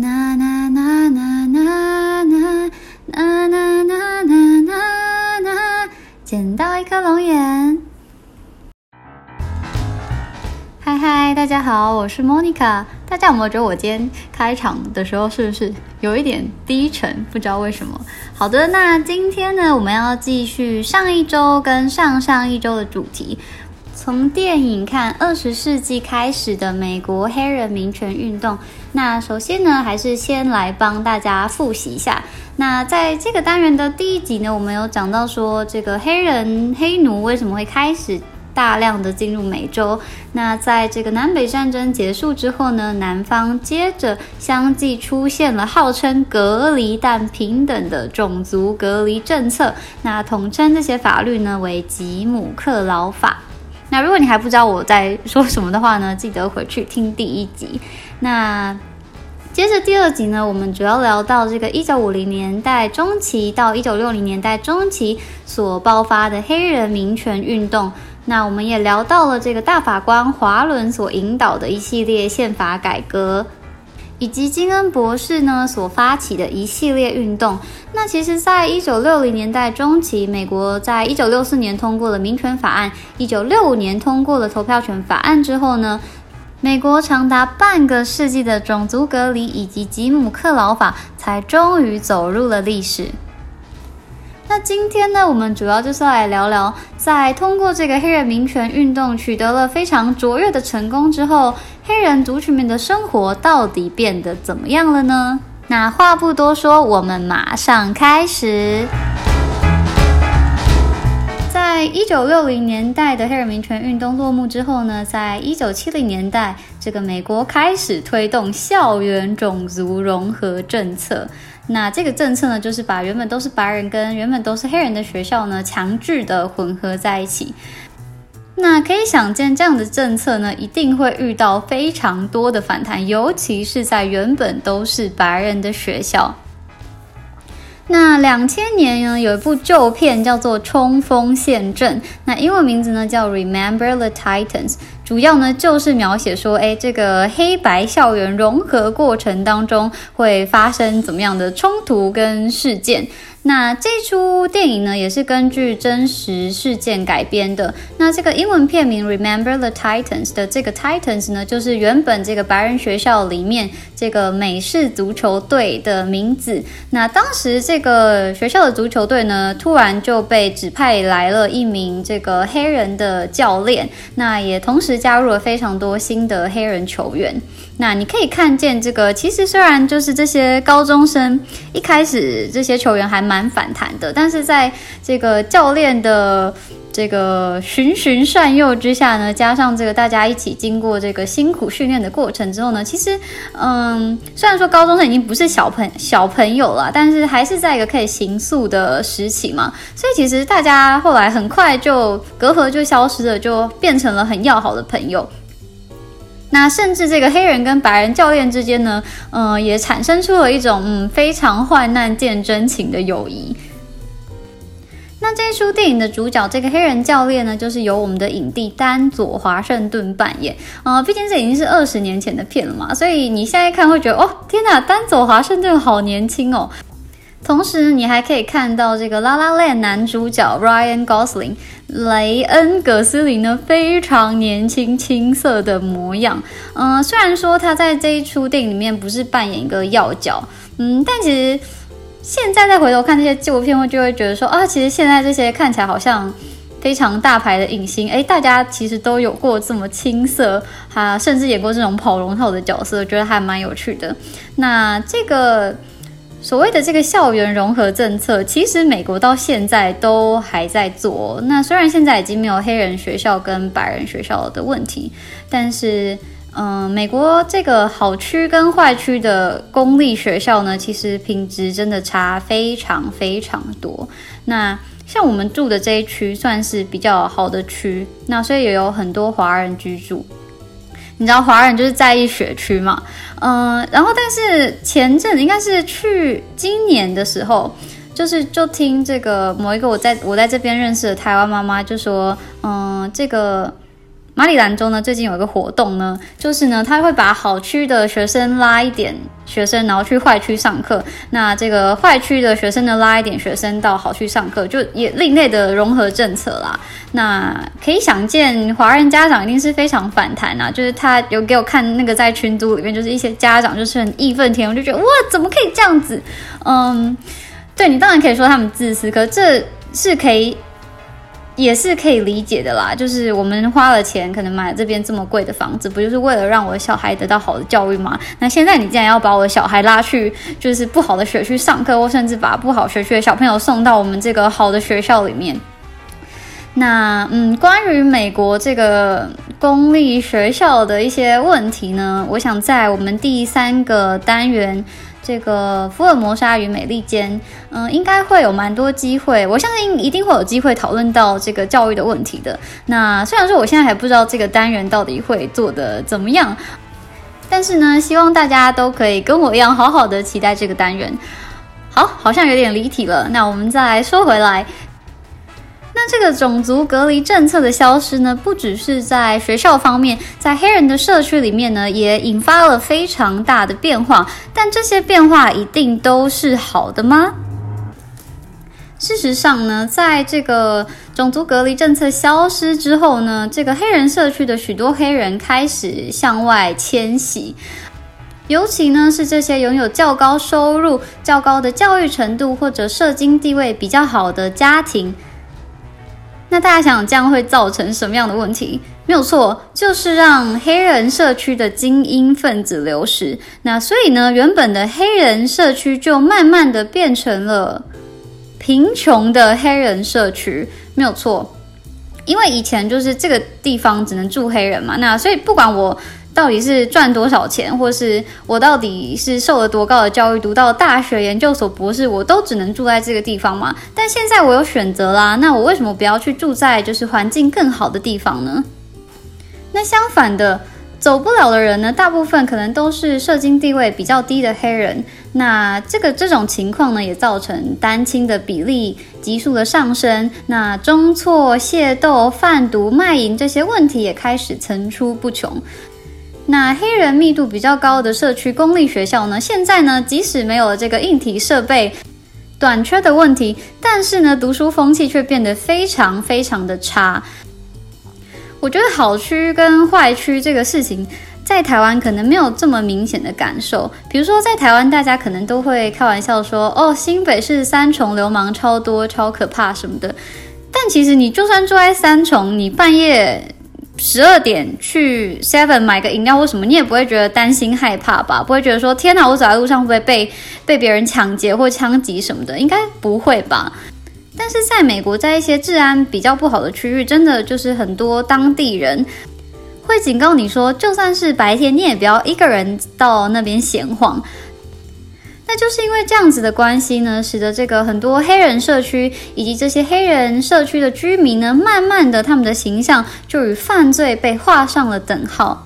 呐呐呐呐呐呐呐呐呐呐呐，捡到一颗龙眼。嗨嗨，大家好，我是 Monica。大家有没有觉得我今天开场的时候是不是有一点低沉？不知道为什么。好的，那今天呢，我们要继续上一周跟上上一周的主题。从电影看二十世纪开始的美国黑人民权运动。那首先呢，还是先来帮大家复习一下。那在这个单元的第一集呢，我们有讲到说，这个黑人黑奴为什么会开始大量的进入美洲？那在这个南北战争结束之后呢，南方接着相继出现了号称隔离但平等的种族隔离政策。那统称这些法律呢为吉姆克劳法。那如果你还不知道我在说什么的话呢，记得回去听第一集。那接着第二集呢，我们主要聊到这个一九五零年代中期到一九六零年代中期所爆发的黑人民权运动。那我们也聊到了这个大法官华伦所引导的一系列宪法改革。以及金恩博士呢所发起的一系列运动。那其实，在一九六零年代中期，美国在一九六四年通过了民权法案，一九六五年通过了投票权法案之后呢，美国长达半个世纪的种族隔离以及吉姆克劳法才终于走入了历史。那今天呢，我们主要就是来聊聊，在通过这个黑人民权运动取得了非常卓越的成功之后，黑人族群们的生活到底变得怎么样了呢？那话不多说，我们马上开始。在一九六零年代的黑人民权运动落幕之后呢，在一九七零年代，这个美国开始推动校园种族融合政策。那这个政策呢，就是把原本都是白人跟原本都是黑人的学校呢，强制的混合在一起。那可以想见，这样的政策呢，一定会遇到非常多的反弹，尤其是在原本都是白人的学校。那两千年呢，有一部旧片叫做《冲锋陷阵》，那英文名字呢叫《Remember the Titans》，主要呢就是描写说，哎，这个黑白校园融合过程当中会发生怎么样的冲突跟事件。那这出电影呢，也是根据真实事件改编的。那这个英文片名《Remember the Titans》的这个 Titans 呢，就是原本这个白人学校里面这个美式足球队的名字。那当时这个学校的足球队呢，突然就被指派来了一名这个黑人的教练，那也同时加入了非常多新的黑人球员。那你可以看见，这个其实虽然就是这些高中生一开始这些球员还蛮反弹的，但是在这个教练的这个循循善诱之下呢，加上这个大家一起经过这个辛苦训练的过程之后呢，其实嗯，虽然说高中生已经不是小朋小朋友了，但是还是在一个可以行诉的时期嘛，所以其实大家后来很快就隔阂就消失了，就变成了很要好的朋友。那甚至这个黑人跟白人教练之间呢，嗯，也产生出了一种嗯非常患难见真情的友谊。那这一出电影的主角这个黑人教练呢，就是由我们的影帝丹佐华盛顿扮演。呃，毕竟这已经是二十年前的片了嘛，所以你现在看会觉得哦，天哪，丹佐华盛顿好年轻哦。同时，你还可以看到这个《拉拉链》男主角 Ryan Gosling 雷恩·葛斯林呢，非常年轻青涩的模样。嗯，虽然说他在这一出电影里面不是扮演一个要角，嗯，但其实现在再回头看这些旧片，会就会觉得说啊，其实现在这些看起来好像非常大牌的影星，哎，大家其实都有过这么青涩，哈，甚至演过这种跑龙套的角色，觉得还蛮有趣的。那这个。所谓的这个校园融合政策，其实美国到现在都还在做。那虽然现在已经没有黑人学校跟白人学校的问题，但是，嗯，美国这个好区跟坏区的公立学校呢，其实品质真的差非常非常多。那像我们住的这一区算是比较好的区，那所以也有很多华人居住。你知道华人就是在意学区嘛，嗯，然后但是前阵应该是去今年的时候，就是就听这个某一个我在我在这边认识的台湾妈妈就说，嗯，这个马里兰州呢，最近有一个活动呢，就是呢，他会把好区的学生拉一点学生，然后去坏区上课。那这个坏区的学生呢，拉一点学生到好区上课，就也另类的融合政策啦。那可以想见，华人家长一定是非常反弹啊！就是他有给我看那个在群组里面，就是一些家长就是很义愤填膺，就觉得哇，怎么可以这样子？嗯，对你当然可以说他们自私，可这是可以。也是可以理解的啦，就是我们花了钱，可能买了这边这么贵的房子，不就是为了让我的小孩得到好的教育吗？那现在你竟然要把我的小孩拉去就是不好的学区上课，或甚至把不好学区的小朋友送到我们这个好的学校里面。那嗯，关于美国这个公立学校的一些问题呢，我想在我们第三个单元。这个福尔摩沙与美利坚，嗯，应该会有蛮多机会，我相信一定会有机会讨论到这个教育的问题的。那虽然说我现在还不知道这个单元到底会做的怎么样，但是呢，希望大家都可以跟我一样好好的期待这个单元。好，好像有点离题了，那我们再来说回来。那这个种族隔离政策的消失呢，不只是在学校方面，在黑人的社区里面呢，也引发了非常大的变化。但这些变化一定都是好的吗？事实上呢，在这个种族隔离政策消失之后呢，这个黑人社区的许多黑人开始向外迁徙，尤其呢是这些拥有较高收入、较高的教育程度或者社经地位比较好的家庭。那大家想，这样会造成什么样的问题？没有错，就是让黑人社区的精英分子流失。那所以呢，原本的黑人社区就慢慢的变成了贫穷的黑人社区。没有错，因为以前就是这个地方只能住黑人嘛。那所以不管我。到底是赚多少钱，或是我到底是受了多高的教育，读到大学、研究所、博士，我都只能住在这个地方吗？但现在我有选择啦，那我为什么不要去住在就是环境更好的地方呢？那相反的，走不了的人呢，大部分可能都是社经地位比较低的黑人。那这个这种情况呢，也造成单亲的比例急速的上升。那中错、械斗、贩毒、卖淫这些问题也开始层出不穷。那黑人密度比较高的社区公立学校呢？现在呢，即使没有这个硬体设备短缺的问题，但是呢，读书风气却变得非常非常的差。我觉得好区跟坏区这个事情，在台湾可能没有这么明显的感受。比如说，在台湾大家可能都会开玩笑说：“哦，新北市三重流氓超多、超可怕什么的。”但其实你就算住在三重，你半夜。十二点去 Seven 买个饮料或什么，你也不会觉得担心害怕吧？不会觉得说天哪，我走在路上会不会被被别人抢劫或枪击什么的？应该不会吧？但是在美国，在一些治安比较不好的区域，真的就是很多当地人会警告你说，就算是白天，你也不要一个人到那边闲晃。那就是因为这样子的关系呢，使得这个很多黑人社区以及这些黑人社区的居民呢，慢慢的他们的形象就与犯罪被画上了等号。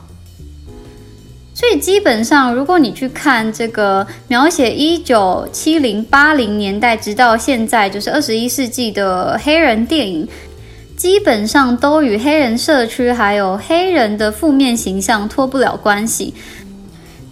所以基本上，如果你去看这个描写一九七零八零年代直到现在，就是二十一世纪的黑人电影，基本上都与黑人社区还有黑人的负面形象脱不了关系。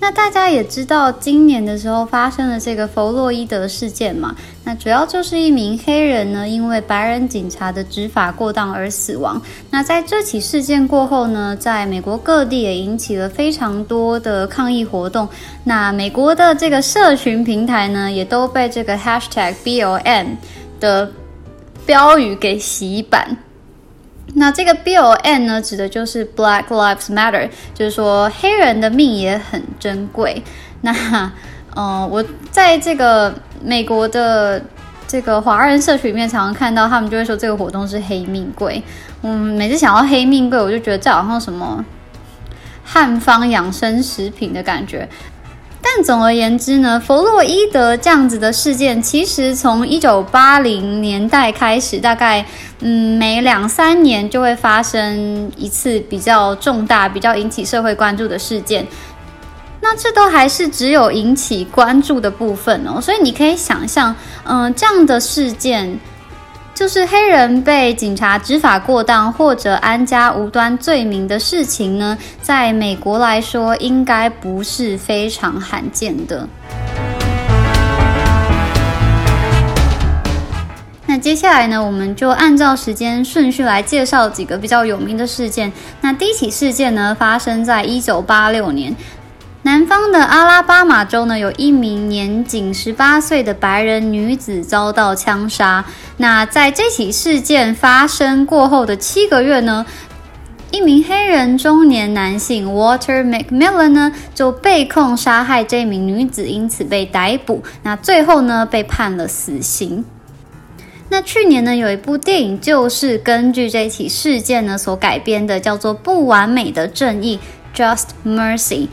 那大家也知道，今年的时候发生了这个弗洛伊德事件嘛？那主要就是一名黑人呢，因为白人警察的执法过当而死亡。那在这起事件过后呢，在美国各地也引起了非常多的抗议活动。那美国的这个社群平台呢，也都被这个 hashtag BLM 的标语给洗版。那这个 B O N 呢，指的就是 Black Lives Matter，就是说黑人的命也很珍贵。那，嗯，我在这个美国的这个华人社群里面，常常看到他们就会说这个活动是黑命贵。嗯，每次想到黑命贵，我就觉得这好像什么汉方养生食品的感觉。但总而言之呢，弗洛伊德这样子的事件，其实从一九八零年代开始，大概嗯每两三年就会发生一次比较重大、比较引起社会关注的事件。那这都还是只有引起关注的部分哦，所以你可以想象，嗯，这样的事件。就是黑人被警察执法过当或者安家无端罪名的事情呢，在美国来说应该不是非常罕见的。那接下来呢，我们就按照时间顺序来介绍几个比较有名的事件。那第一起事件呢，发生在一九八六年。南方的阿拉巴马州呢，有一名年仅十八岁的白人女子遭到枪杀。那在这起事件发生过后的七个月呢，一名黑人中年男性 Walter McMillan 呢就被控杀害这名女子，因此被逮捕。那最后呢，被判了死刑。那去年呢，有一部电影就是根据这起事件呢所改编的，叫做《不完美的正义》（Just Mercy）。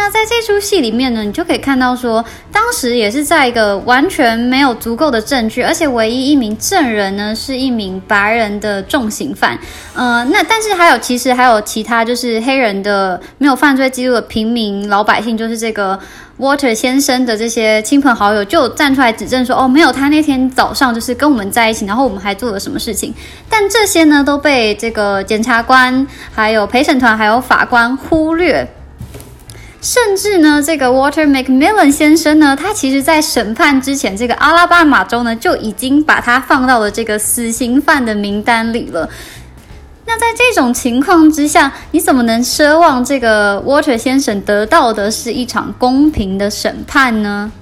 那在这出戏里面呢，你就可以看到说，当时也是在一个完全没有足够的证据，而且唯一一名证人呢是一名白人的重刑犯。呃，那但是还有其实还有其他就是黑人的没有犯罪记录的平民老百姓，就是这个 Water 先生的这些亲朋好友就站出来指证说，哦，没有，他那天早上就是跟我们在一起，然后我们还做了什么事情。但这些呢都被这个检察官、还有陪审团、还有法官忽略。甚至呢，这个 Water McMillan 先生呢，他其实在审判之前，这个阿拉巴马州呢就已经把他放到了这个死刑犯的名单里了。那在这种情况之下，你怎么能奢望这个 Water 先生得到的是一场公平的审判呢？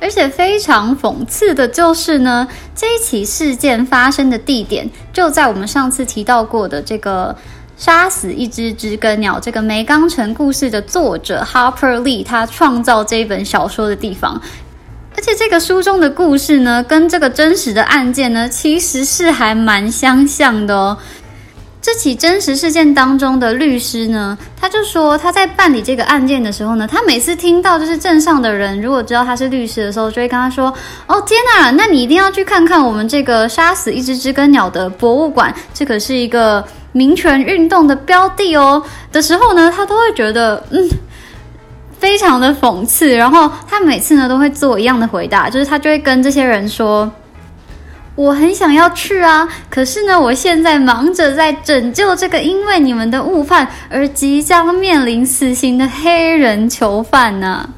而且非常讽刺的就是呢，这一起事件发生的地点就在我们上次提到过的这个。杀死一只知更鸟，这个梅冈城故事的作者哈珀·李他创造这本小说的地方，而且这个书中的故事呢，跟这个真实的案件呢，其实是还蛮相像的哦。这起真实事件当中的律师呢，他就说他在办理这个案件的时候呢，他每次听到就是镇上的人如果知道他是律师的时候，就会跟他说：“哦天哪，那你一定要去看看我们这个杀死一只知更鸟的博物馆，这可是一个。”民权运动的标的哦的时候呢，他都会觉得嗯，非常的讽刺。然后他每次呢都会做一样的回答，就是他就会跟这些人说：“我很想要去啊，可是呢，我现在忙着在拯救这个因为你们的误判而即将面临死刑的黑人囚犯呢。”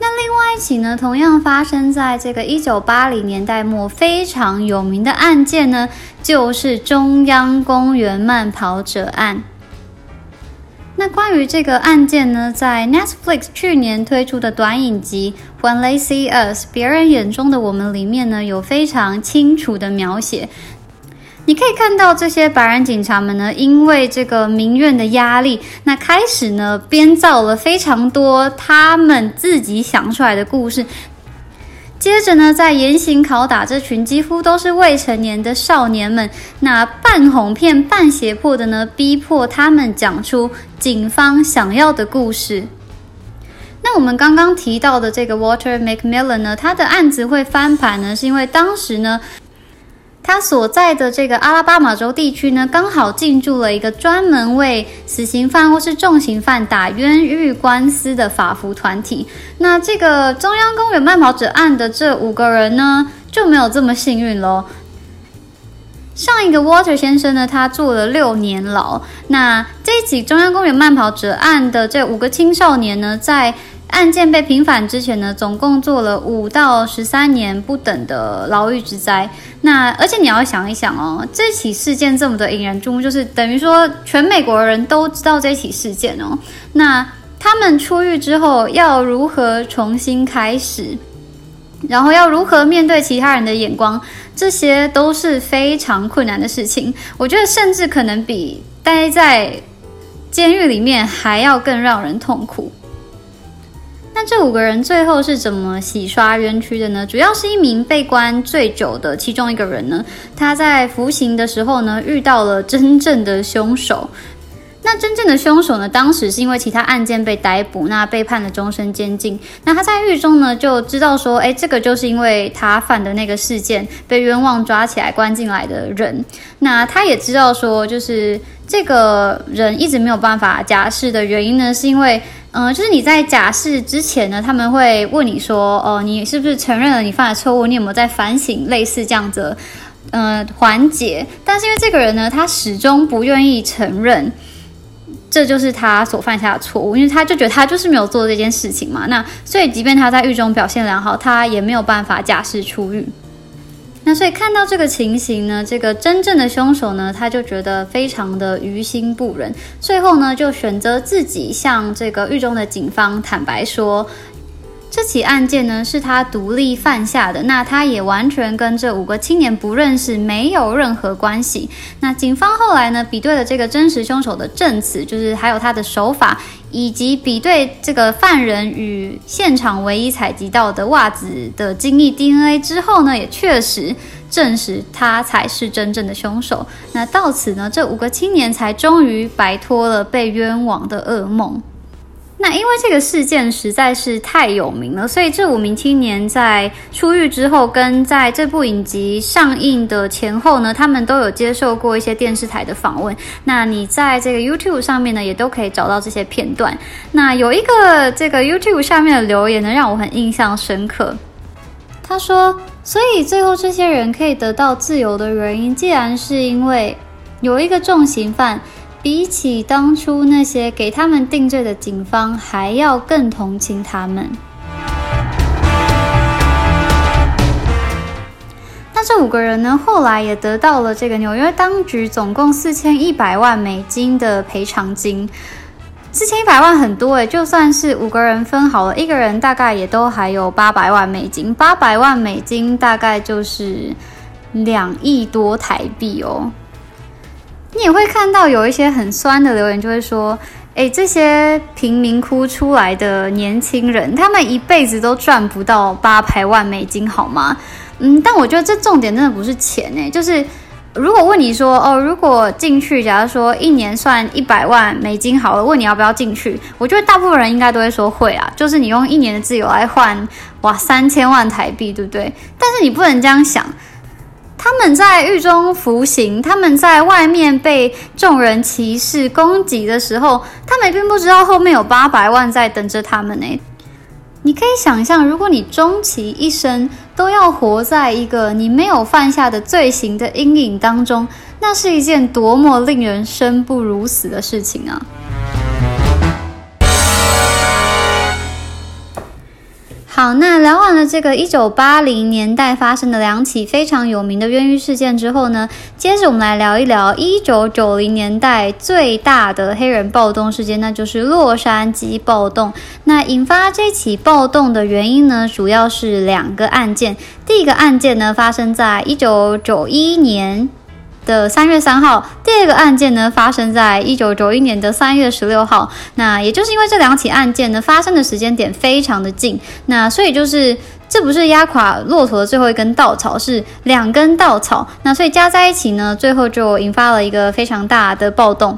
那另外一起呢，同样发生在这个一九八零年代末，非常有名的案件呢，就是中央公园慢跑者案。那关于这个案件呢，在 Netflix 去年推出的短影集《When They See Us》别人眼中的我们里面呢，有非常清楚的描写。你可以看到这些白人警察们呢，因为这个民怨的压力，那开始呢编造了非常多他们自己想出来的故事。接着呢，在严刑拷打这群几乎都是未成年的少年们，那半哄骗半胁迫的呢，逼迫他们讲出警方想要的故事。那我们刚刚提到的这个 Water McMillan 呢，他的案子会翻盘呢，是因为当时呢。他所在的这个阿拉巴马州地区呢，刚好进驻了一个专门为死刑犯或是重刑犯打冤狱官司的法服团体。那这个中央公园慢跑者案的这五个人呢，就没有这么幸运喽。上一个 Water 先生呢，他坐了六年牢。那这起中央公园慢跑者案的这五个青少年呢，在案件被平反之前呢，总共做了五到十三年不等的牢狱之灾。那而且你要想一想哦，这起事件这么的引人注目，就是等于说全美国人都知道这起事件哦。那他们出狱之后要如何重新开始，然后要如何面对其他人的眼光，这些都是非常困难的事情。我觉得甚至可能比待在监狱里面还要更让人痛苦。这五个人最后是怎么洗刷冤屈的呢？主要是一名被关最久的其中一个人呢，他在服刑的时候呢，遇到了真正的凶手。那真正的凶手呢？当时是因为其他案件被逮捕，那被判了终身监禁。那他在狱中呢，就知道说，哎，这个就是因为他犯的那个事件被冤枉抓起来关进来的人。那他也知道说，就是这个人一直没有办法假释的原因呢，是因为，嗯，就是你在假释之前呢，他们会问你说，哦，你是不是承认了你犯的错误？你有没有在反省？类似这样子，嗯，环节。但是因为这个人呢，他始终不愿意承认。这就是他所犯下的错误，因为他就觉得他就是没有做这件事情嘛。那所以，即便他在狱中表现良好，他也没有办法假释出狱。那所以看到这个情形呢，这个真正的凶手呢，他就觉得非常的于心不忍，最后呢，就选择自己向这个狱中的警方坦白说。这起案件呢是他独立犯下的，那他也完全跟这五个青年不认识，没有任何关系。那警方后来呢比对了这个真实凶手的证词，就是还有他的手法，以及比对这个犯人与现场唯一采集到的袜子的精密 DNA 之后呢，也确实证实他才是真正的凶手。那到此呢，这五个青年才终于摆脱了被冤枉的噩梦。那因为这个事件实在是太有名了，所以这五名青年在出狱之后，跟在这部影集上映的前后呢，他们都有接受过一些电视台的访问。那你在这个 YouTube 上面呢，也都可以找到这些片段。那有一个这个 YouTube 下面的留言呢，让我很印象深刻。他说：“所以最后这些人可以得到自由的原因，既然是因为有一个重刑犯。”比起当初那些给他们定罪的警方，还要更同情他们。那这五个人呢？后来也得到了这个纽约当局总共四千一百万美金的赔偿金。四千一百万很多诶，就算是五个人分好了，一个人大概也都还有八百万美金。八百万美金大概就是两亿多台币哦。你也会看到有一些很酸的留言，就会说：“哎，这些贫民窟出来的年轻人，他们一辈子都赚不到八百万美金，好吗？”嗯，但我觉得这重点真的不是钱诶，就是如果问你说：“哦，如果进去，假如说一年算一百万美金好了，问你要不要进去？”我觉得大部分人应该都会说会啊，就是你用一年的自由来换哇三千万台币，对不对？但是你不能这样想。他们在狱中服刑，他们在外面被众人歧视攻击的时候，他们并不知道后面有八百万在等着他们呢。你可以想象，如果你终其一生都要活在一个你没有犯下的罪行的阴影当中，那是一件多么令人生不如死的事情啊！好，那聊完了这个一九八零年代发生的两起非常有名的冤狱事件之后呢，接着我们来聊一聊一九九零年代最大的黑人暴动事件，那就是洛杉矶暴动。那引发这起暴动的原因呢，主要是两个案件。第一个案件呢，发生在一九九一年。的三月三号，第二个案件呢发生在一九九一年的三月十六号。那也就是因为这两起案件呢发生的时间点非常的近，那所以就是这不是压垮骆驼的最后一根稻草，是两根稻草。那所以加在一起呢，最后就引发了一个非常大的暴动。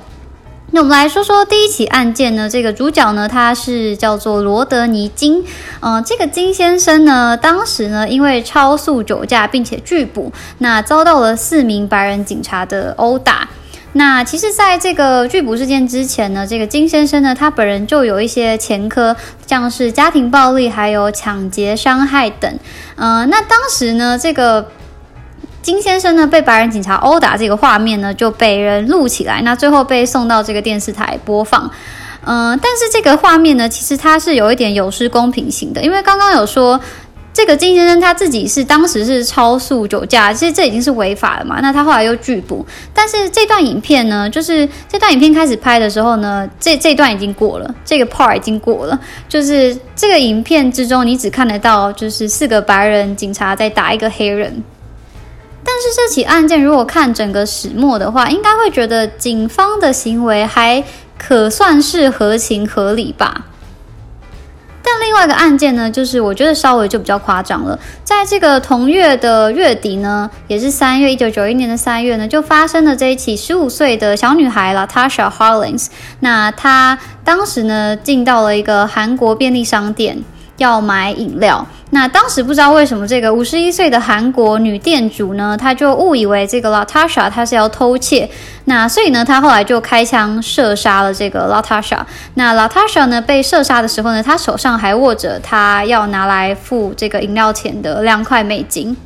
那我们来说说第一起案件呢，这个主角呢，他是叫做罗德尼金。嗯，这个金先生呢，当时呢，因为超速酒驾并且拒捕，那遭到了四名白人警察的殴打。那其实，在这个拒捕事件之前呢，这个金先生呢，他本人就有一些前科，像是家庭暴力、还有抢劫、伤害等。嗯，那当时呢，这个。金先生呢被白人警察殴打，这个画面呢就被人录起来，那最后被送到这个电视台播放。嗯，但是这个画面呢，其实它是有一点有失公平性的，因为刚刚有说这个金先生他自己是当时是超速酒驾，其实这已经是违法了嘛。那他后来又拒捕，但是这段影片呢，就是这段影片开始拍的时候呢，这这段已经过了，这个 part 已经过了，就是这个影片之中你只看得到就是四个白人警察在打一个黑人。但是这起案件，如果看整个始末的话，应该会觉得警方的行为还可算是合情合理吧。但另外一个案件呢，就是我觉得稍微就比较夸张了。在这个同月的月底呢，也是三月，一九九一年的三月呢，就发生了这一起十五岁的小女孩 Latasha Harlins。那她当时呢，进到了一个韩国便利商店。要买饮料，那当时不知道为什么这个五十一岁的韩国女店主呢，她就误以为这个 Latasha 她是要偷窃，那所以呢，她后来就开枪射杀了这个 Latasha。那 Latasha 呢被射杀的时候呢，她手上还握着她要拿来付这个饮料钱的两块美金。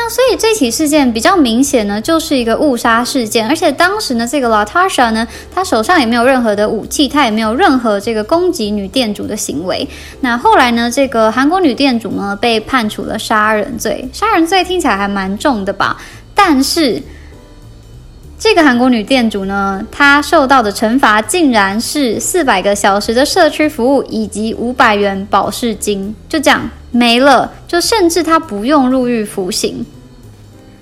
那所以这起事件比较明显呢，就是一个误杀事件，而且当时呢，这个 Latasha 呢，她手上也没有任何的武器，她也没有任何这个攻击女店主的行为。那后来呢，这个韩国女店主呢被判处了杀人罪，杀人罪听起来还蛮重的吧？但是这个韩国女店主呢，她受到的惩罚竟然是四百个小时的社区服务以及五百元保释金，就这样。没了，就甚至他不用入狱服刑。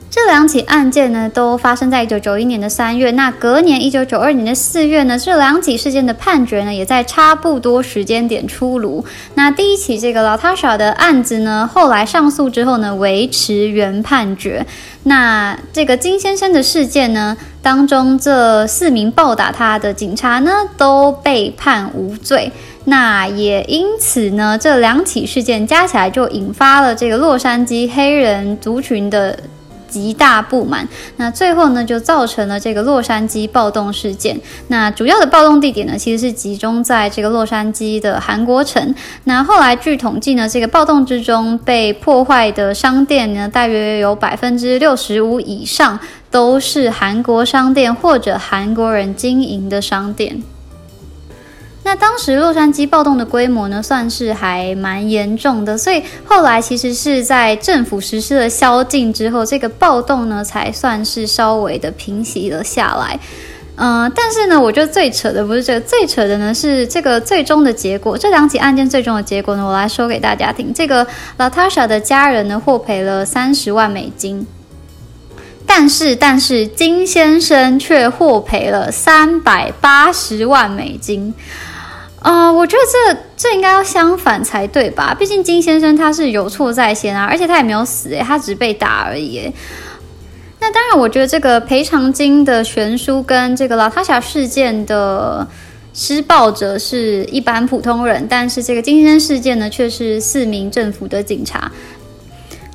这两起案件呢，都发生在一九九一年的三月。那隔年一九九二年的四月呢，这两起事件的判决呢，也在差不多时间点出炉。那第一起这个老塔莎的案子呢，后来上诉之后呢，维持原判决。那这个金先生的事件呢，当中这四名暴打他的警察呢，都被判无罪。那也因此呢，这两起事件加起来就引发了这个洛杉矶黑人族群的极大不满。那最后呢，就造成了这个洛杉矶暴动事件。那主要的暴动地点呢，其实是集中在这个洛杉矶的韩国城。那后来据统计呢，这个暴动之中被破坏的商店呢，大约有百分之六十五以上都是韩国商店或者韩国人经营的商店。那当时洛杉矶暴动的规模呢，算是还蛮严重的，所以后来其实是在政府实施了宵禁之后，这个暴动呢才算是稍微的平息了下来。嗯，但是呢，我觉得最扯的不是这个，最扯的呢是这个最终的结果。这两起案件最终的结果呢，我来说给大家听。这个 Latasha 的家人呢获赔了三十万美金，但是但是金先生却获赔了三百八十万美金。啊，我觉得这这应该要相反才对吧？毕竟金先生他是有错在先啊，而且他也没有死诶，他只是被打而已。那当然，我觉得这个赔偿金的悬殊跟这个老塔莎事件的施暴者是一般普通人，但是这个金先生事件呢，却是四名政府的警察，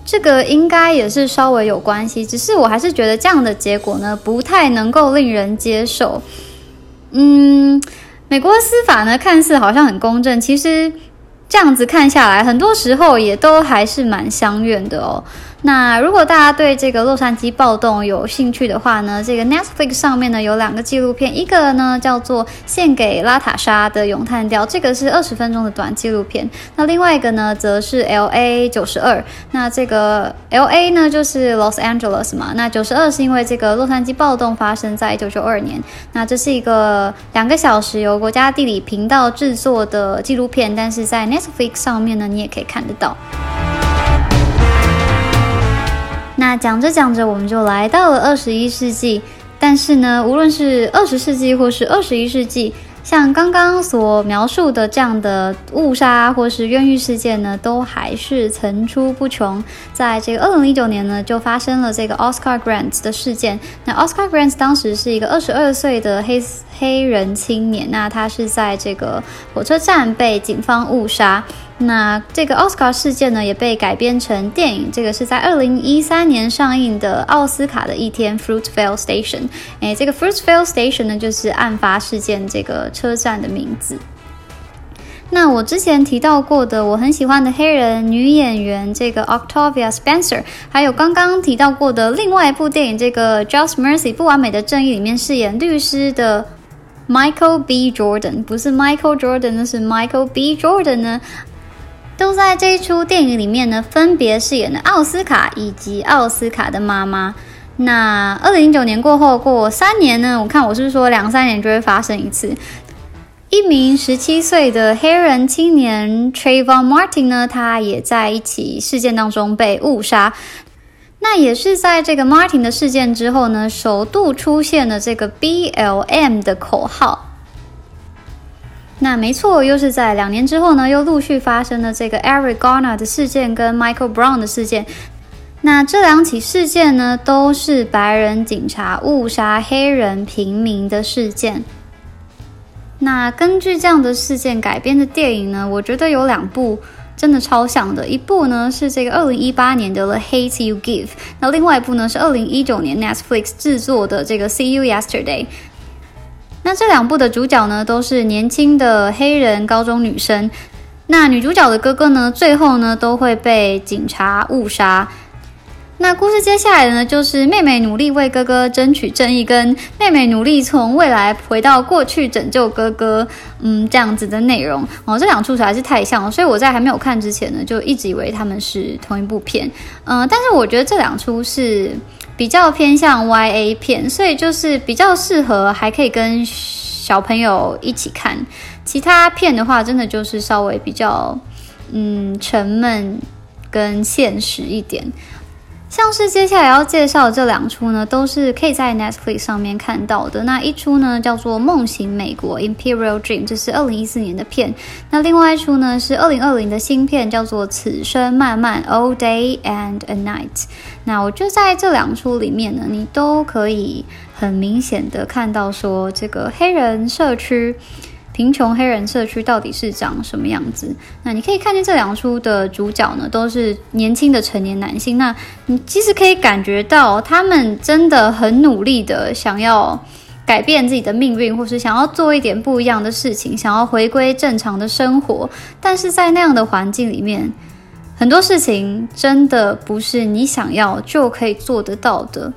这个应该也是稍微有关系。只是我还是觉得这样的结果呢，不太能够令人接受。嗯。美国的司法呢，看似好像很公正，其实这样子看下来，很多时候也都还是蛮相怨的哦。那如果大家对这个洛杉矶暴动有兴趣的话呢，这个 Netflix 上面呢有两个纪录片，一个呢叫做《献给拉塔莎的咏叹调》，这个是二十分钟的短纪录片。那另外一个呢，则是 L A 九十二。那这个 L A 呢就是 Los Angeles 嘛，那九十二是因为这个洛杉矶暴动发生在一九九二年。那这是一个两个小时由国家地理频道制作的纪录片，但是在 Netflix 上面呢，你也可以看得到。那讲着讲着，我们就来到了二十一世纪。但是呢，无论是二十世纪或是二十一世纪，像刚刚所描述的这样的误杀或是冤狱事件呢，都还是层出不穷。在这个二零一九年呢，就发生了这个 Oscar Grant 的事件。那 Oscar Grant 当时是一个二十二岁的黑黑人青年，那他是在这个火车站被警方误杀。那这个奥斯卡事件呢，也被改编成电影。这个是在二零一三年上映的《奥斯卡的一天》（Fruitvale Station）。哎，这个 Fruitvale Station 呢，就是案发事件这个车站的名字。那我之前提到过的，我很喜欢的黑人女演员这个 Octavia Spencer，还有刚刚提到过的另外一部电影《这个 Just Mercy》不完美的正义里面饰演律师的 Michael B. Jordan，不是 Michael Jordan，那是 Michael B. Jordan 呢。都在这一出电影里面呢，分别饰演了奥斯卡以及奥斯卡的妈妈。那二零零九年过后，过三年呢，我看我是说两三年就会发生一次。一名十七岁的黑人青年 Trayvon Martin 呢，他也在一起事件当中被误杀。那也是在这个 Martin 的事件之后呢，首度出现了这个 BLM 的口号。那没错，又是在两年之后呢，又陆续发生了这个 Eric Garner 的事件跟 Michael Brown 的事件。那这两起事件呢，都是白人警察误杀黑人平民的事件。那根据这样的事件改编的电影呢，我觉得有两部真的超像的。一部呢是这个二零一八年的《The Hate You Give》，那另外一部呢是二零一九年 Netflix 制作的这个《See You Yesterday》。那这两部的主角呢，都是年轻的黑人高中女生。那女主角的哥哥呢，最后呢都会被警察误杀。那故事接下来呢，就是妹妹努力为哥哥争取正义，跟妹妹努力从未来回到过去拯救哥哥，嗯，这样子的内容哦。这两出实在是太像了，所以我在还没有看之前呢，就一直以为他们是同一部片。嗯，但是我觉得这两出是比较偏向 Y A 片，所以就是比较适合还可以跟小朋友一起看。其他片的话，真的就是稍微比较嗯沉闷跟现实一点。像是接下来要介绍的这两出呢，都是可以在 Netflix 上面看到的。那一出呢叫做《梦醒美国》（Imperial Dream），这是二零一四年的片。那另外一出呢是二零二零的新片，叫做《此生漫漫 All Day and a Night》。那我就在这两出里面呢，你都可以很明显的看到说这个黑人社区。贫穷黑人社区到底是长什么样子？那你可以看见这两出的主角呢，都是年轻的成年男性。那你其实可以感觉到，他们真的很努力的想要改变自己的命运，或是想要做一点不一样的事情，想要回归正常的生活。但是在那样的环境里面，很多事情真的不是你想要就可以做得到的。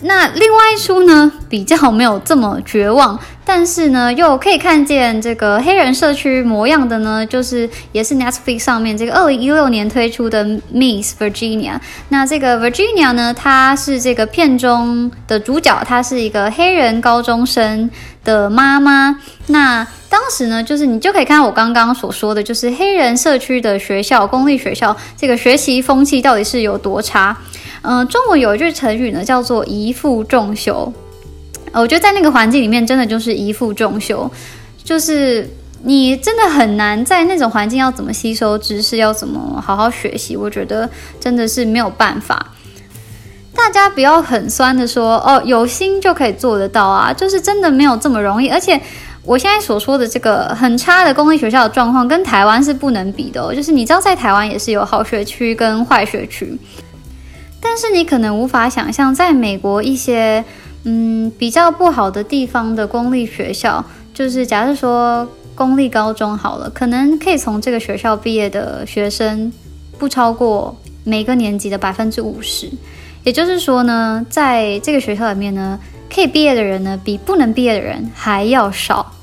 那另外一出呢，比较没有这么绝望，但是呢，又可以看见这个黑人社区模样的呢，就是也是 Netflix 上面这个二零一六年推出的 Miss Virginia。那这个 Virginia 呢，她是这个片中的主角，她是一个黑人高中生的妈妈。那当时呢，就是你就可以看到我刚刚所说的，就是黑人社区的学校，公立学校这个学习风气到底是有多差。嗯，中国有一句成语呢，叫做“一负重修”。我觉得在那个环境里面，真的就是一负重修，就是你真的很难在那种环境要怎么吸收知识，要怎么好好学习。我觉得真的是没有办法。大家不要很酸的说哦，有心就可以做得到啊，就是真的没有这么容易。而且我现在所说的这个很差的公立学校的状况，跟台湾是不能比的。哦。就是你知道，在台湾也是有好学区跟坏学区。但是你可能无法想象，在美国一些嗯比较不好的地方的公立学校，就是假设说公立高中好了，可能可以从这个学校毕业的学生不超过每个年级的百分之五十。也就是说呢，在这个学校里面呢，可以毕业的人呢，比不能毕业的人还要少。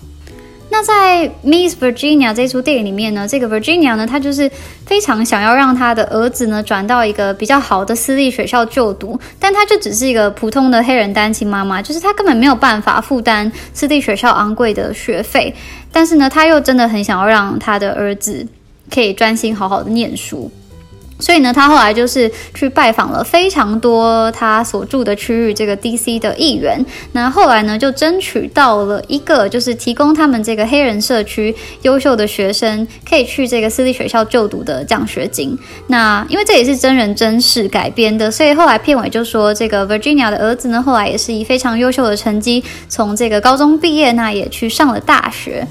那在《Miss Virginia》这出电影里面呢，这个 Virginia 呢，她就是非常想要让她的儿子呢转到一个比较好的私立学校就读，但她就只是一个普通的黑人单亲妈妈，就是她根本没有办法负担私立学校昂贵的学费，但是呢，她又真的很想要让她的儿子可以专心好好的念书。所以呢，他后来就是去拜访了非常多他所住的区域这个 D.C. 的议员。那后来呢，就争取到了一个，就是提供他们这个黑人社区优秀的学生可以去这个私立学校就读的奖学金。那因为这也是真人真事改编的，所以后来片尾就说，这个 Virginia 的儿子呢，后来也是以非常优秀的成绩从这个高中毕业，那也去上了大学。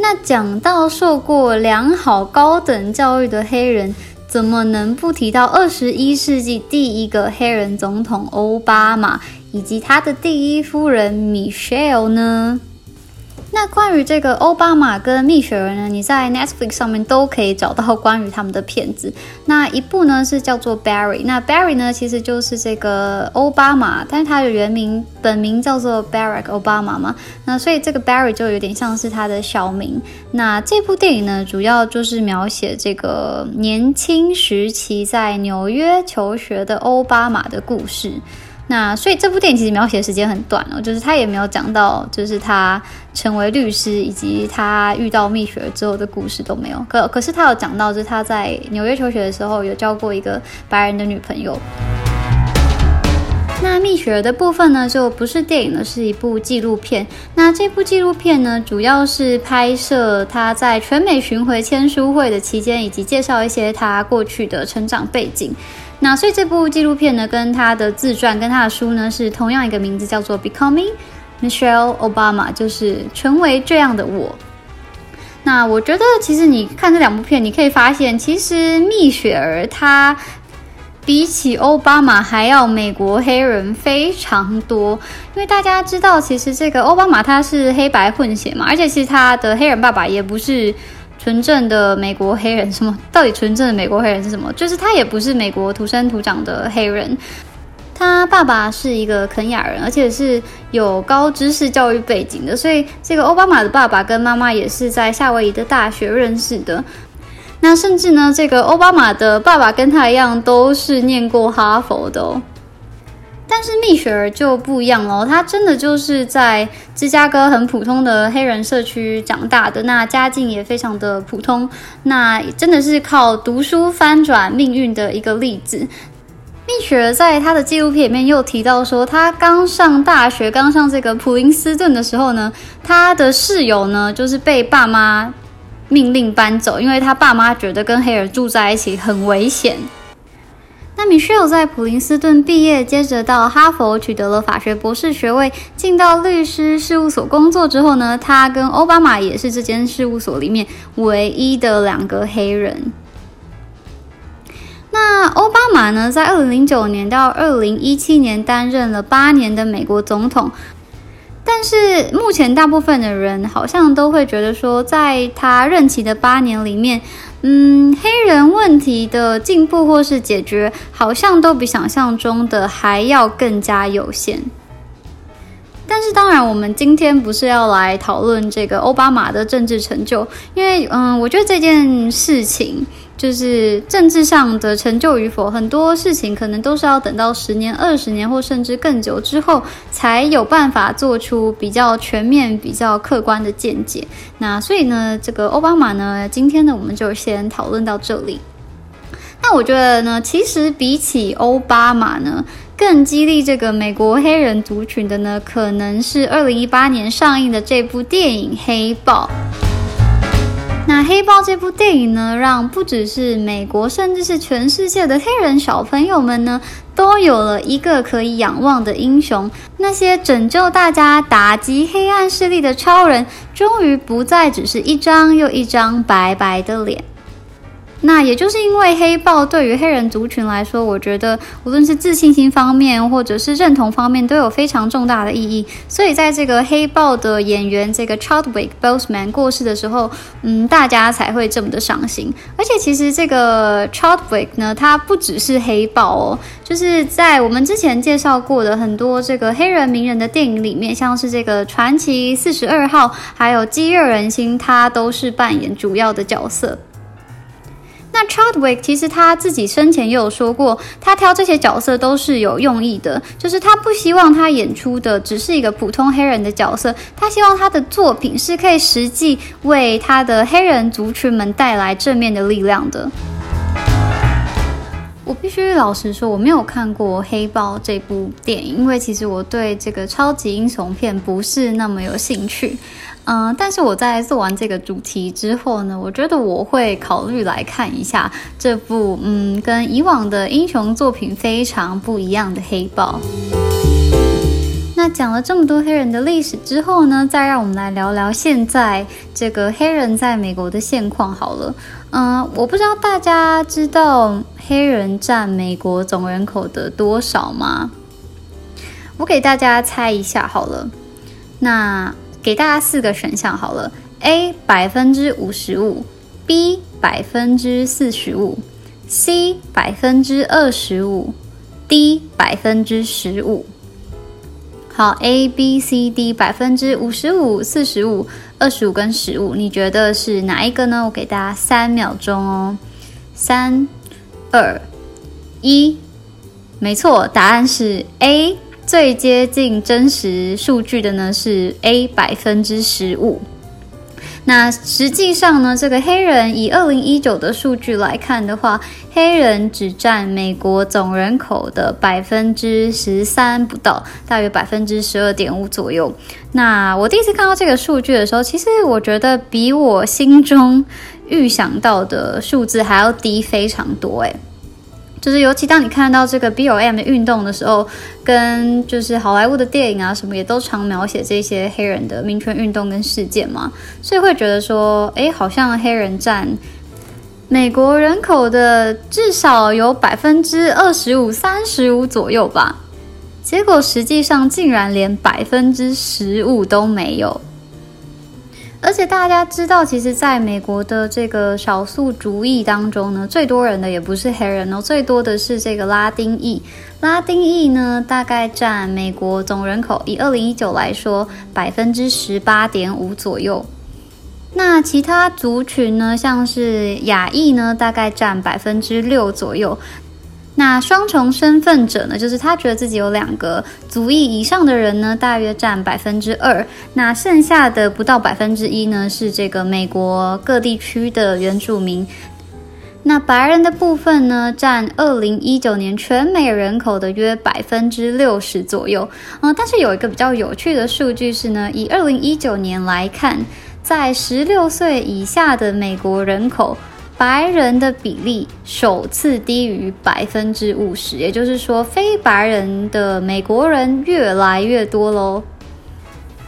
那讲到受过良好高等教育的黑人，怎么能不提到二十一世纪第一个黑人总统奥巴马以及他的第一夫人 Michelle 呢？那关于这个奥巴马跟蜜雪儿呢，你在 Netflix 上面都可以找到关于他们的片子。那一部呢是叫做 Barry，那 Barry 呢其实就是这个奥巴马，但是他的原名本名叫做 Barack Obama 嘛，那所以这个 Barry 就有点像是他的小名。那这部电影呢，主要就是描写这个年轻时期在纽约求学的奥巴马的故事。那所以这部电影其实描写的时间很短哦，就是他也没有讲到，就是他成为律师以及他遇到蜜雪儿之后的故事都没有。可可是他有讲到，就是他在纽约求学的时候有交过一个白人的女朋友。那蜜雪雪儿的部分呢，就不是电影了，是一部纪录片。那这部纪录片呢，主要是拍摄他在全美巡回签书会的期间，以及介绍一些他过去的成长背景。那所以这部纪录片呢，跟他的自传跟他的书呢，是同样一个名字，叫做《Becoming Michelle Obama》，就是成为这样的我。那我觉得，其实你看这两部片，你可以发现，其实蜜雪儿她比起奥巴马还要美国黑人非常多。因为大家知道，其实这个奥巴马他是黑白混血嘛，而且其实他的黑人爸爸也不是纯正的美国黑人。什么？到底纯正的美国黑人是什么？就是他也不是美国土生土长的黑人。他爸爸是一个肯雅人，而且是有高知识教育背景的，所以这个奥巴马的爸爸跟妈妈也是在夏威夷的大学认识的。那甚至呢，这个奥巴马的爸爸跟他一样，都是念过哈佛的哦。但是蜜雪儿就不一样了，她真的就是在芝加哥很普通的黑人社区长大的，那家境也非常的普通，那真的是靠读书翻转命运的一个例子。蜜雪儿在她的纪录片里面又提到说，她刚上大学，刚上这个普林斯顿的时候呢，她的室友呢就是被爸妈命令搬走，因为他爸妈觉得跟黑人住在一起很危险。那米歇尔在普林斯顿毕业，接着到哈佛取得了法学博士学位，进到律师事务所工作之后呢，他跟奥巴马也是这间事务所里面唯一的两个黑人。那奥巴马呢，在二零零九年到二零一七年担任了八年的美国总统，但是目前大部分的人好像都会觉得说，在他任期的八年里面，嗯，黑人问题的进步或是解决，好像都比想象中的还要更加有限。但是当然，我们今天不是要来讨论这个奥巴马的政治成就，因为嗯，我觉得这件事情。就是政治上的成就与否，很多事情可能都是要等到十年、二十年或甚至更久之后，才有办法做出比较全面、比较客观的见解。那所以呢，这个奥巴马呢，今天呢，我们就先讨论到这里。那我觉得呢，其实比起奥巴马呢，更激励这个美国黑人族群的呢，可能是二零一八年上映的这部电影《黑豹》。那《黑豹》这部电影呢，让不只是美国，甚至是全世界的黑人小朋友们呢，都有了一个可以仰望的英雄。那些拯救大家、打击黑暗势力的超人，终于不再只是一张又一张白白的脸。那也就是因为黑豹对于黑人族群来说，我觉得无论是自信心方面，或者是认同方面，都有非常重大的意义。所以在这个黑豹的演员这个 Chadwick Boseman 过世的时候，嗯，大家才会这么的伤心。而且其实这个 Chadwick 呢，他不只是黑豹哦，就是在我们之前介绍过的很多这个黑人名人的电影里面，像是这个传奇四十二号，还有饥饿人心，他都是扮演主要的角色。那 Chadwick 其实他自己生前也有说过，他挑这些角色都是有用意的，就是他不希望他演出的只是一个普通黑人的角色，他希望他的作品是可以实际为他的黑人族群们带来正面的力量的。我必须老实说，我没有看过《黑豹》这部电影，因为其实我对这个超级英雄片不是那么有兴趣。嗯，但是我在做完这个主题之后呢，我觉得我会考虑来看一下这部嗯，跟以往的英雄作品非常不一样的黑豹。那讲了这么多黑人的历史之后呢，再让我们来聊聊现在这个黑人在美国的现况好了。嗯，我不知道大家知道黑人占美国总人口的多少吗？我给大家猜一下好了。那给大家四个选项好了：A 百分之五十五，B 百分之四十五，C 百分之二十五，D 百分之十五。好，A、B、C、D 百分之五十五、四十五、二十五跟十五，你觉得是哪一个呢？我给大家三秒钟哦，三、二、一，没错，答案是 A。最接近真实数据的呢是 A 百分之十五。那实际上呢，这个黑人以二零一九的数据来看的话，黑人只占美国总人口的百分之十三不到，大约百分之十二点五左右。那我第一次看到这个数据的时候，其实我觉得比我心中预想到的数字还要低非常多，诶。就是尤其当你看到这个 B O M 的运动的时候，跟就是好莱坞的电影啊什么也都常描写这些黑人的民权运动跟事件嘛，所以会觉得说，哎，好像黑人占美国人口的至少有百分之二十五、三十五左右吧。结果实际上竟然连百分之十五都没有。而且大家知道，其实在美国的这个少数族裔当中呢，最多人的也不是黑人哦，最多的是这个拉丁裔。拉丁裔呢，大概占美国总人口以二零一九来说，百分之十八点五左右。那其他族群呢，像是亚裔呢，大概占百分之六左右。那双重身份者呢，就是他觉得自己有两个族裔以上的人呢，大约占百分之二。那剩下的不到百分之一呢，是这个美国各地区的原住民。那白人的部分呢，占二零一九年全美人口的约百分之六十左右。嗯，但是有一个比较有趣的数据是呢，以二零一九年来看，在十六岁以下的美国人口。白人的比例首次低于百分之五十，也就是说，非白人的美国人越来越多喽。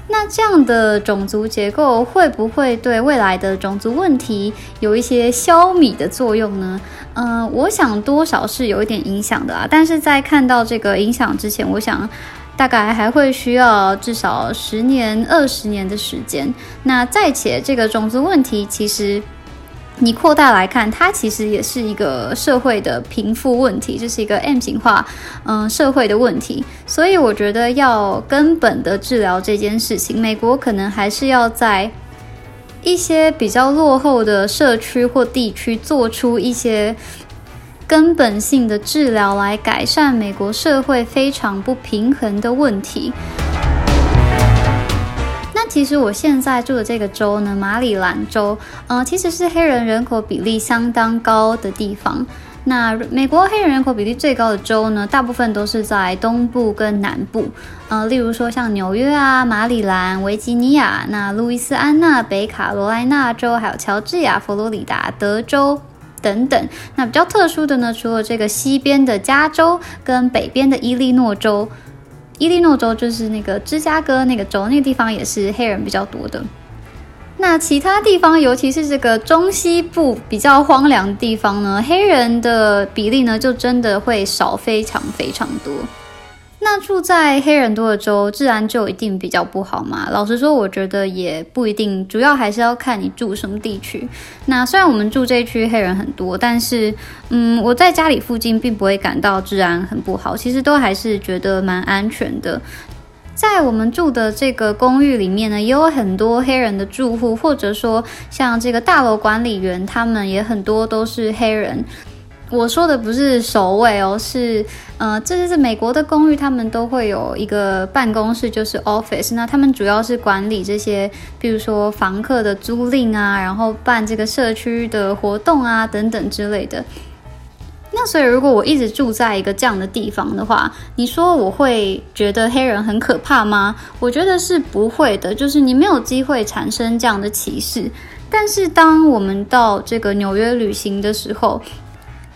那这样的种族结构会不会对未来的种族问题有一些消弭的作用呢？嗯，我想多少是有一点影响的啊。但是在看到这个影响之前，我想大概还会需要至少十年、二十年的时间。那再且，这个种族问题其实。你扩大来看，它其实也是一个社会的贫富问题，这是一个 M 型化，嗯，社会的问题。所以我觉得要根本的治疗这件事情，美国可能还是要在一些比较落后的社区或地区做出一些根本性的治疗，来改善美国社会非常不平衡的问题。其实我现在住的这个州呢，马里兰州，呃，其实是黑人人口比例相当高的地方。那美国黑人人口比例最高的州呢，大部分都是在东部跟南部，呃，例如说像纽约啊、马里兰、维吉尼亚、那路易斯安那、北卡罗来纳州，还有乔治亚、佛罗里达、德州等等。那比较特殊的呢，除了这个西边的加州跟北边的伊利诺州。伊利诺州就是那个芝加哥那个州，那个地方也是黑人比较多的。那其他地方，尤其是这个中西部比较荒凉的地方呢，黑人的比例呢，就真的会少非常非常多。那住在黑人多的州，治安就一定比较不好嘛？老实说，我觉得也不一定，主要还是要看你住什么地区。那虽然我们住这一区黑人很多，但是，嗯，我在家里附近并不会感到治安很不好，其实都还是觉得蛮安全的。在我们住的这个公寓里面呢，也有很多黑人的住户，或者说像这个大楼管理员，他们也很多都是黑人。我说的不是守卫哦，是，呃，这就是美国的公寓，他们都会有一个办公室，就是 office。那他们主要是管理这些，比如说房客的租赁啊，然后办这个社区的活动啊等等之类的。那所以，如果我一直住在一个这样的地方的话，你说我会觉得黑人很可怕吗？我觉得是不会的，就是你没有机会产生这样的歧视。但是，当我们到这个纽约旅行的时候，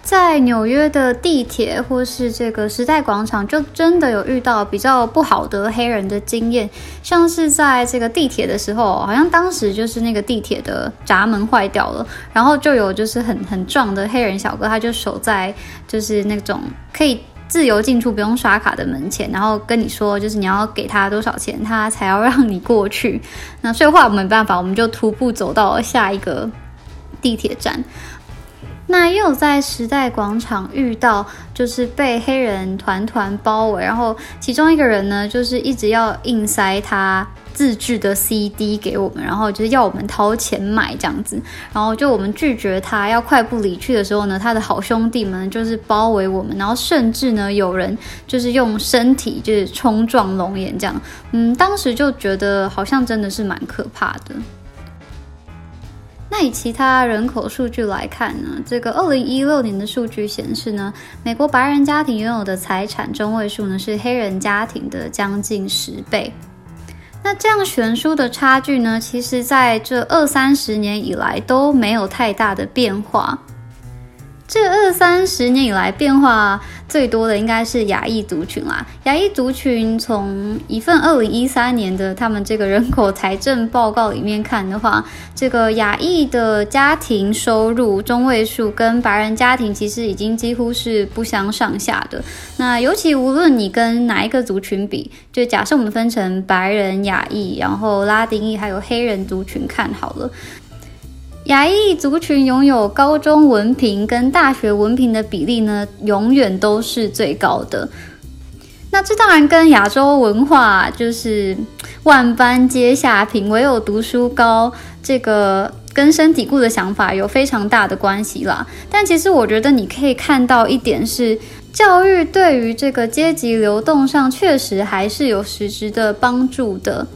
在纽约的地铁或是这个时代广场，就真的有遇到比较不好的黑人的经验。像是在这个地铁的时候，好像当时就是那个地铁的闸门坏掉了，然后就有就是很很壮的黑人小哥，他就守在就是那种可以自由进出不用刷卡的门前，然后跟你说就是你要给他多少钱，他才要让你过去。那所以后没办法，我们就徒步走到下一个地铁站。那也有在时代广场遇到，就是被黑人团团包围，然后其中一个人呢，就是一直要硬塞他自制的 CD 给我们，然后就是要我们掏钱买这样子，然后就我们拒绝他要快步离去的时候呢，他的好兄弟们就是包围我们，然后甚至呢有人就是用身体就是冲撞龙眼这样，嗯，当时就觉得好像真的是蛮可怕的。那以其他人口数据来看呢，这个二零一六年的数据显示呢，美国白人家庭拥有的财产中位数呢是黑人家庭的将近十倍。那这样悬殊的差距呢，其实在这二三十年以来都没有太大的变化。这二三十年以来变化最多的应该是亚裔族群啦。亚裔族群从一份二零一三年的他们这个人口财政报告里面看的话，这个亚裔的家庭收入中位数跟白人家庭其实已经几乎是不相上下的。那尤其无论你跟哪一个族群比，就假设我们分成白人、亚裔，然后拉丁裔还有黑人族群看好了。亚裔族群拥有高中文凭跟大学文凭的比例呢，永远都是最高的。那这当然跟亚洲文化就是万般皆下品，唯有读书高这个根深蒂固的想法有非常大的关系啦。但其实我觉得你可以看到一点是，教育对于这个阶级流动上确实还是有实质的帮助的。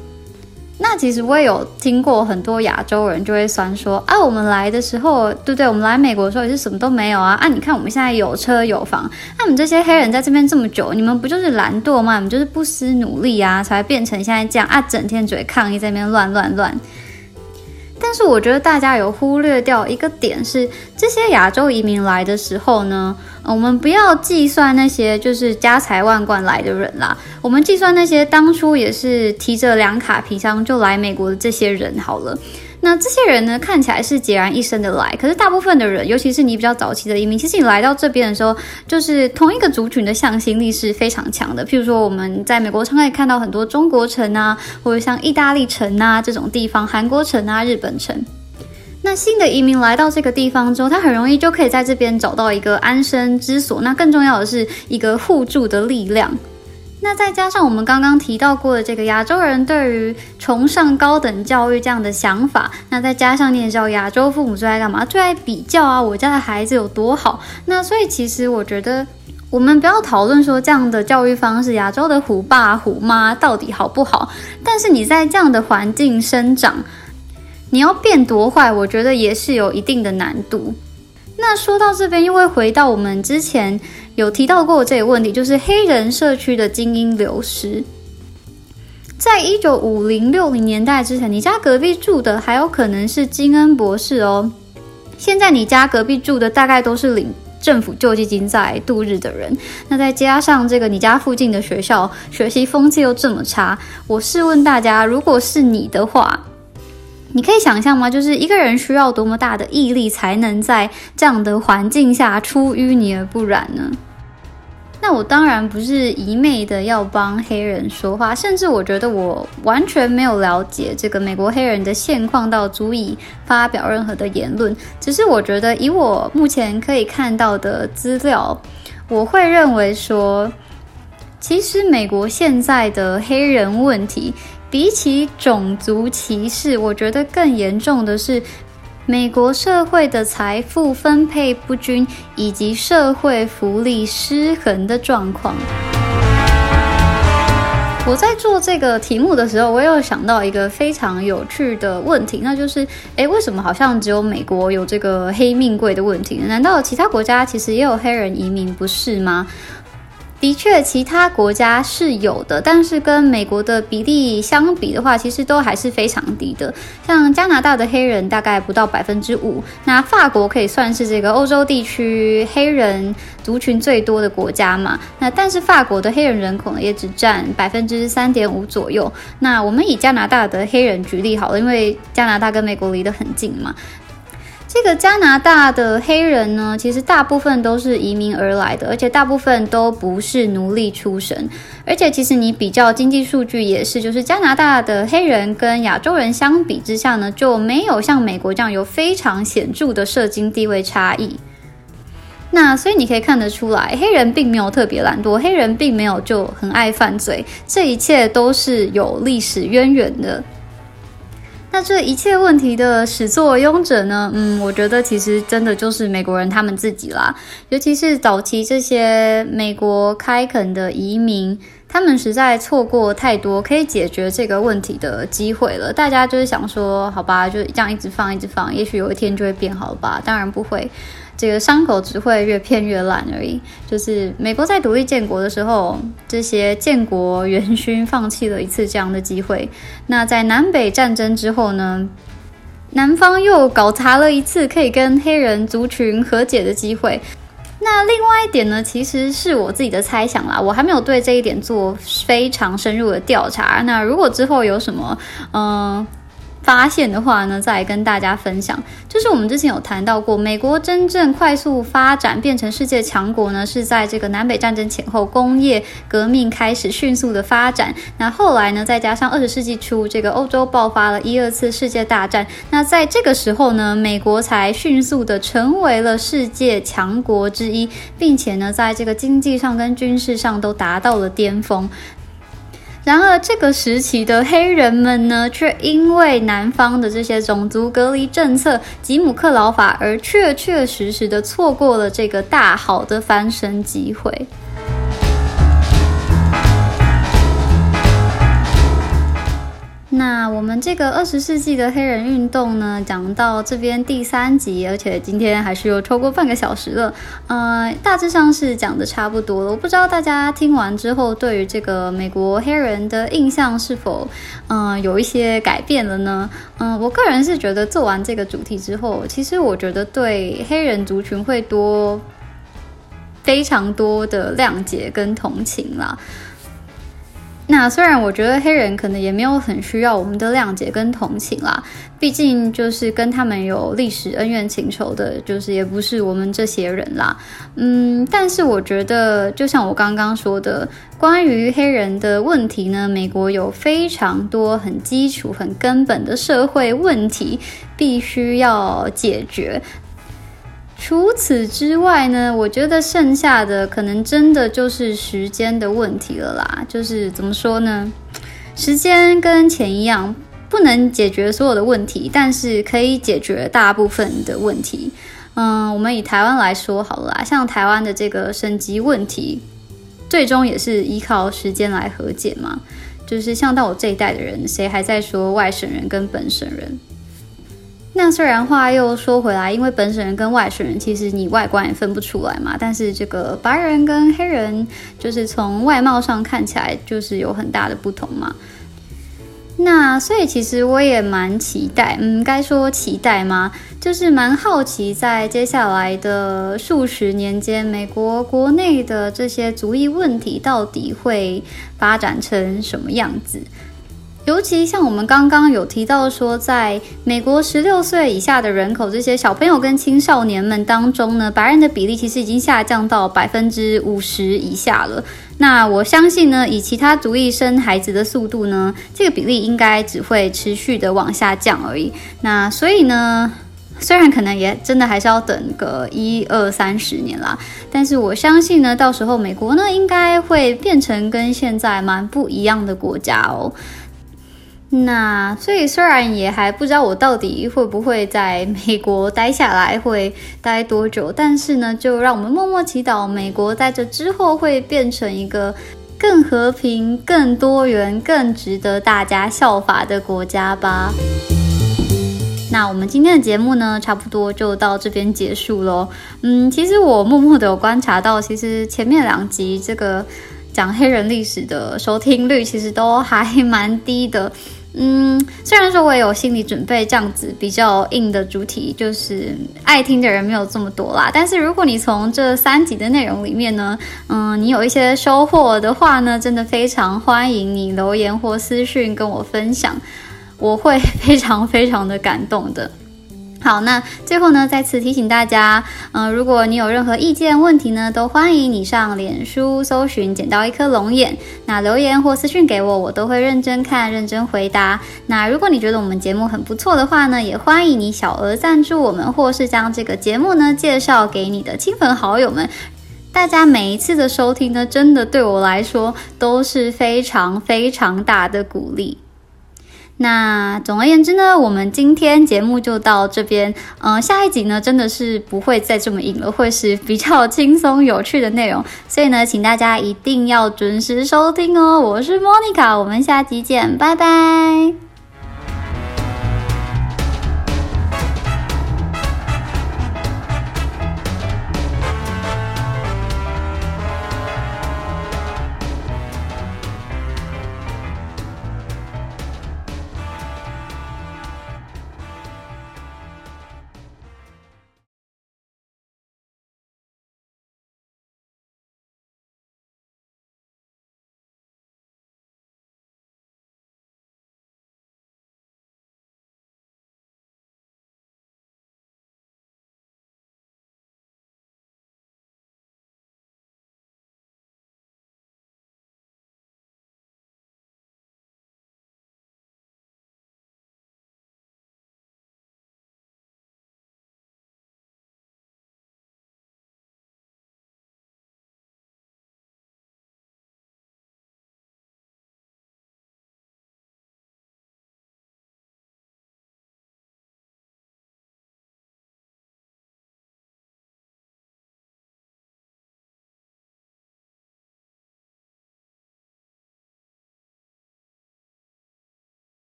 那其实我也有听过很多亚洲人就会酸说啊，我们来的时候，对不对？我们来美国的时候也是什么都没有啊啊！你看我们现在有车有房，那你们这些黑人在这边这么久，你们不就是懒惰吗？你们就是不思努力啊，才变成现在这样啊！整天嘴抗议在那边乱乱乱。但是我觉得大家有忽略掉一个点是，这些亚洲移民来的时候呢，我们不要计算那些就是家财万贯来的人啦，我们计算那些当初也是提着两卡皮箱就来美国的这些人好了。那这些人呢，看起来是孑然一身的来，可是大部分的人，尤其是你比较早期的移民，其实你来到这边的时候，就是同一个族群的向心力是非常强的。譬如说，我们在美国常可以看到很多中国城啊，或者像意大利城啊这种地方，韩国城啊、日本城。那新的移民来到这个地方之后，他很容易就可以在这边找到一个安身之所。那更重要的是一个互助的力量。那再加上我们刚刚提到过的这个亚洲人对于崇尚高等教育这样的想法，那再加上你也知道亚洲父母最爱干嘛？最爱比较啊，我家的孩子有多好。那所以其实我觉得，我们不要讨论说这样的教育方式，亚洲的虎爸虎妈到底好不好。但是你在这样的环境生长，你要变多坏，我觉得也是有一定的难度。那说到这边，又会回到我们之前。有提到过这个问题，就是黑人社区的精英流失。在一九五零六零年代之前，你家隔壁住的还有可能是金恩博士哦。现在你家隔壁住的大概都是领政府救济金在度日的人。那再加上这个你家附近的学校学习风气又这么差，我试问大家，如果是你的话，你可以想象吗？就是一个人需要多么大的毅力，才能在这样的环境下出淤泥而不染呢？那我当然不是一昧的要帮黑人说话，甚至我觉得我完全没有了解这个美国黑人的现况到足以发表任何的言论。只是我觉得以我目前可以看到的资料，我会认为说，其实美国现在的黑人问题，比起种族歧视，我觉得更严重的是。美国社会的财富分配不均，以及社会福利失衡的状况。我在做这个题目的时候，我有想到一个非常有趣的问题，那就是：诶，为什么好像只有美国有这个黑命贵的问题？难道其他国家其实也有黑人移民，不是吗？的确，其他国家是有的，但是跟美国的比例相比的话，其实都还是非常低的。像加拿大的黑人大概不到百分之五，那法国可以算是这个欧洲地区黑人族群最多的国家嘛？那但是法国的黑人人口呢，也只占百分之三点五左右。那我们以加拿大的黑人举例好了，因为加拿大跟美国离得很近嘛。这个加拿大的黑人呢，其实大部分都是移民而来的，而且大部分都不是奴隶出身。而且其实你比较经济数据也是，就是加拿大的黑人跟亚洲人相比之下呢，就没有像美国这样有非常显著的社经地位差异。那所以你可以看得出来，黑人并没有特别懒惰，黑人并没有就很爱犯罪，这一切都是有历史渊源的。那这一切问题的始作俑者呢？嗯，我觉得其实真的就是美国人他们自己啦。尤其是早期这些美国开垦的移民，他们实在错过太多可以解决这个问题的机会了。大家就是想说，好吧，就这样一直放，一直放，也许有一天就会变好吧？当然不会，这个伤口只会越骗越烂而已。就是美国在独立建国的时候，这些建国元勋放弃了一次这样的机会。那在南北战争之后呢？南方又搞砸了一次可以跟黑人族群和解的机会。那另外一点呢，其实是我自己的猜想啦，我还没有对这一点做非常深入的调查。那如果之后有什么，嗯。发现的话呢，再跟大家分享。就是我们之前有谈到过，美国真正快速发展变成世界强国呢，是在这个南北战争前后，工业革命开始迅速的发展。那后来呢，再加上二十世纪初，这个欧洲爆发了一二次世界大战。那在这个时候呢，美国才迅速的成为了世界强国之一，并且呢，在这个经济上跟军事上都达到了巅峰。然而，这个时期的黑人们呢，却因为南方的这些种族隔离政策、吉姆克劳法，而确确实实的错过了这个大好的翻身机会。那我们这个二十世纪的黑人运动呢，讲到这边第三集，而且今天还是有超过半个小时了，呃，大致上是讲的差不多了。我不知道大家听完之后，对于这个美国黑人的印象是否，嗯，有一些改变了呢？嗯，我个人是觉得做完这个主题之后，其实我觉得对黑人族群会多非常多的谅解跟同情啦。那虽然我觉得黑人可能也没有很需要我们的谅解跟同情啦，毕竟就是跟他们有历史恩怨情仇的，就是也不是我们这些人啦。嗯，但是我觉得，就像我刚刚说的，关于黑人的问题呢，美国有非常多很基础、很根本的社会问题必须要解决。除此之外呢，我觉得剩下的可能真的就是时间的问题了啦。就是怎么说呢？时间跟钱一样，不能解决所有的问题，但是可以解决大部分的问题。嗯，我们以台湾来说好了啦，像台湾的这个升级问题，最终也是依靠时间来和解嘛。就是像到我这一代的人，谁还在说外省人跟本省人？那虽然话又说回来，因为本省人跟外省人其实你外观也分不出来嘛，但是这个白人跟黑人就是从外貌上看起来就是有很大的不同嘛。那所以其实我也蛮期待，嗯，该说期待吗？就是蛮好奇，在接下来的数十年间，美国国内的这些族裔问题到底会发展成什么样子？尤其像我们刚刚有提到说，在美国十六岁以下的人口，这些小朋友跟青少年们当中呢，白人的比例其实已经下降到百分之五十以下了。那我相信呢，以其他族裔生孩子的速度呢，这个比例应该只会持续的往下降而已。那所以呢，虽然可能也真的还是要等个一二三十年啦，但是我相信呢，到时候美国呢，应该会变成跟现在蛮不一样的国家哦。那所以虽然也还不知道我到底会不会在美国待下来，会待多久，但是呢，就让我们默默祈祷，美国在这之后会变成一个更和平、更多元、更值得大家效法的国家吧。那我们今天的节目呢，差不多就到这边结束喽。嗯，其实我默默的有观察到，其实前面两集这个讲黑人历史的收听率，其实都还蛮低的。嗯，虽然说我也有心理准备，这样子比较硬的主题，就是爱听的人没有这么多啦。但是如果你从这三集的内容里面呢，嗯，你有一些收获的话呢，真的非常欢迎你留言或私讯跟我分享，我会 非常非常的感动的。好，那最后呢，再次提醒大家，嗯，如果你有任何意见问题呢，都欢迎你上脸书搜寻“捡到一颗龙眼”，那留言或私讯给我，我都会认真看、认真回答。那如果你觉得我们节目很不错的话呢，也欢迎你小额赞助我们，或是将这个节目呢介绍给你的亲朋好友们。大家每一次的收听呢，真的对我来说都是非常非常大的鼓励。那总而言之呢，我们今天节目就到这边。嗯，下一集呢，真的是不会再这么硬了，会是比较轻松有趣的内容。所以呢，请大家一定要准时收听哦。我是 Monica，我们下集见，拜拜。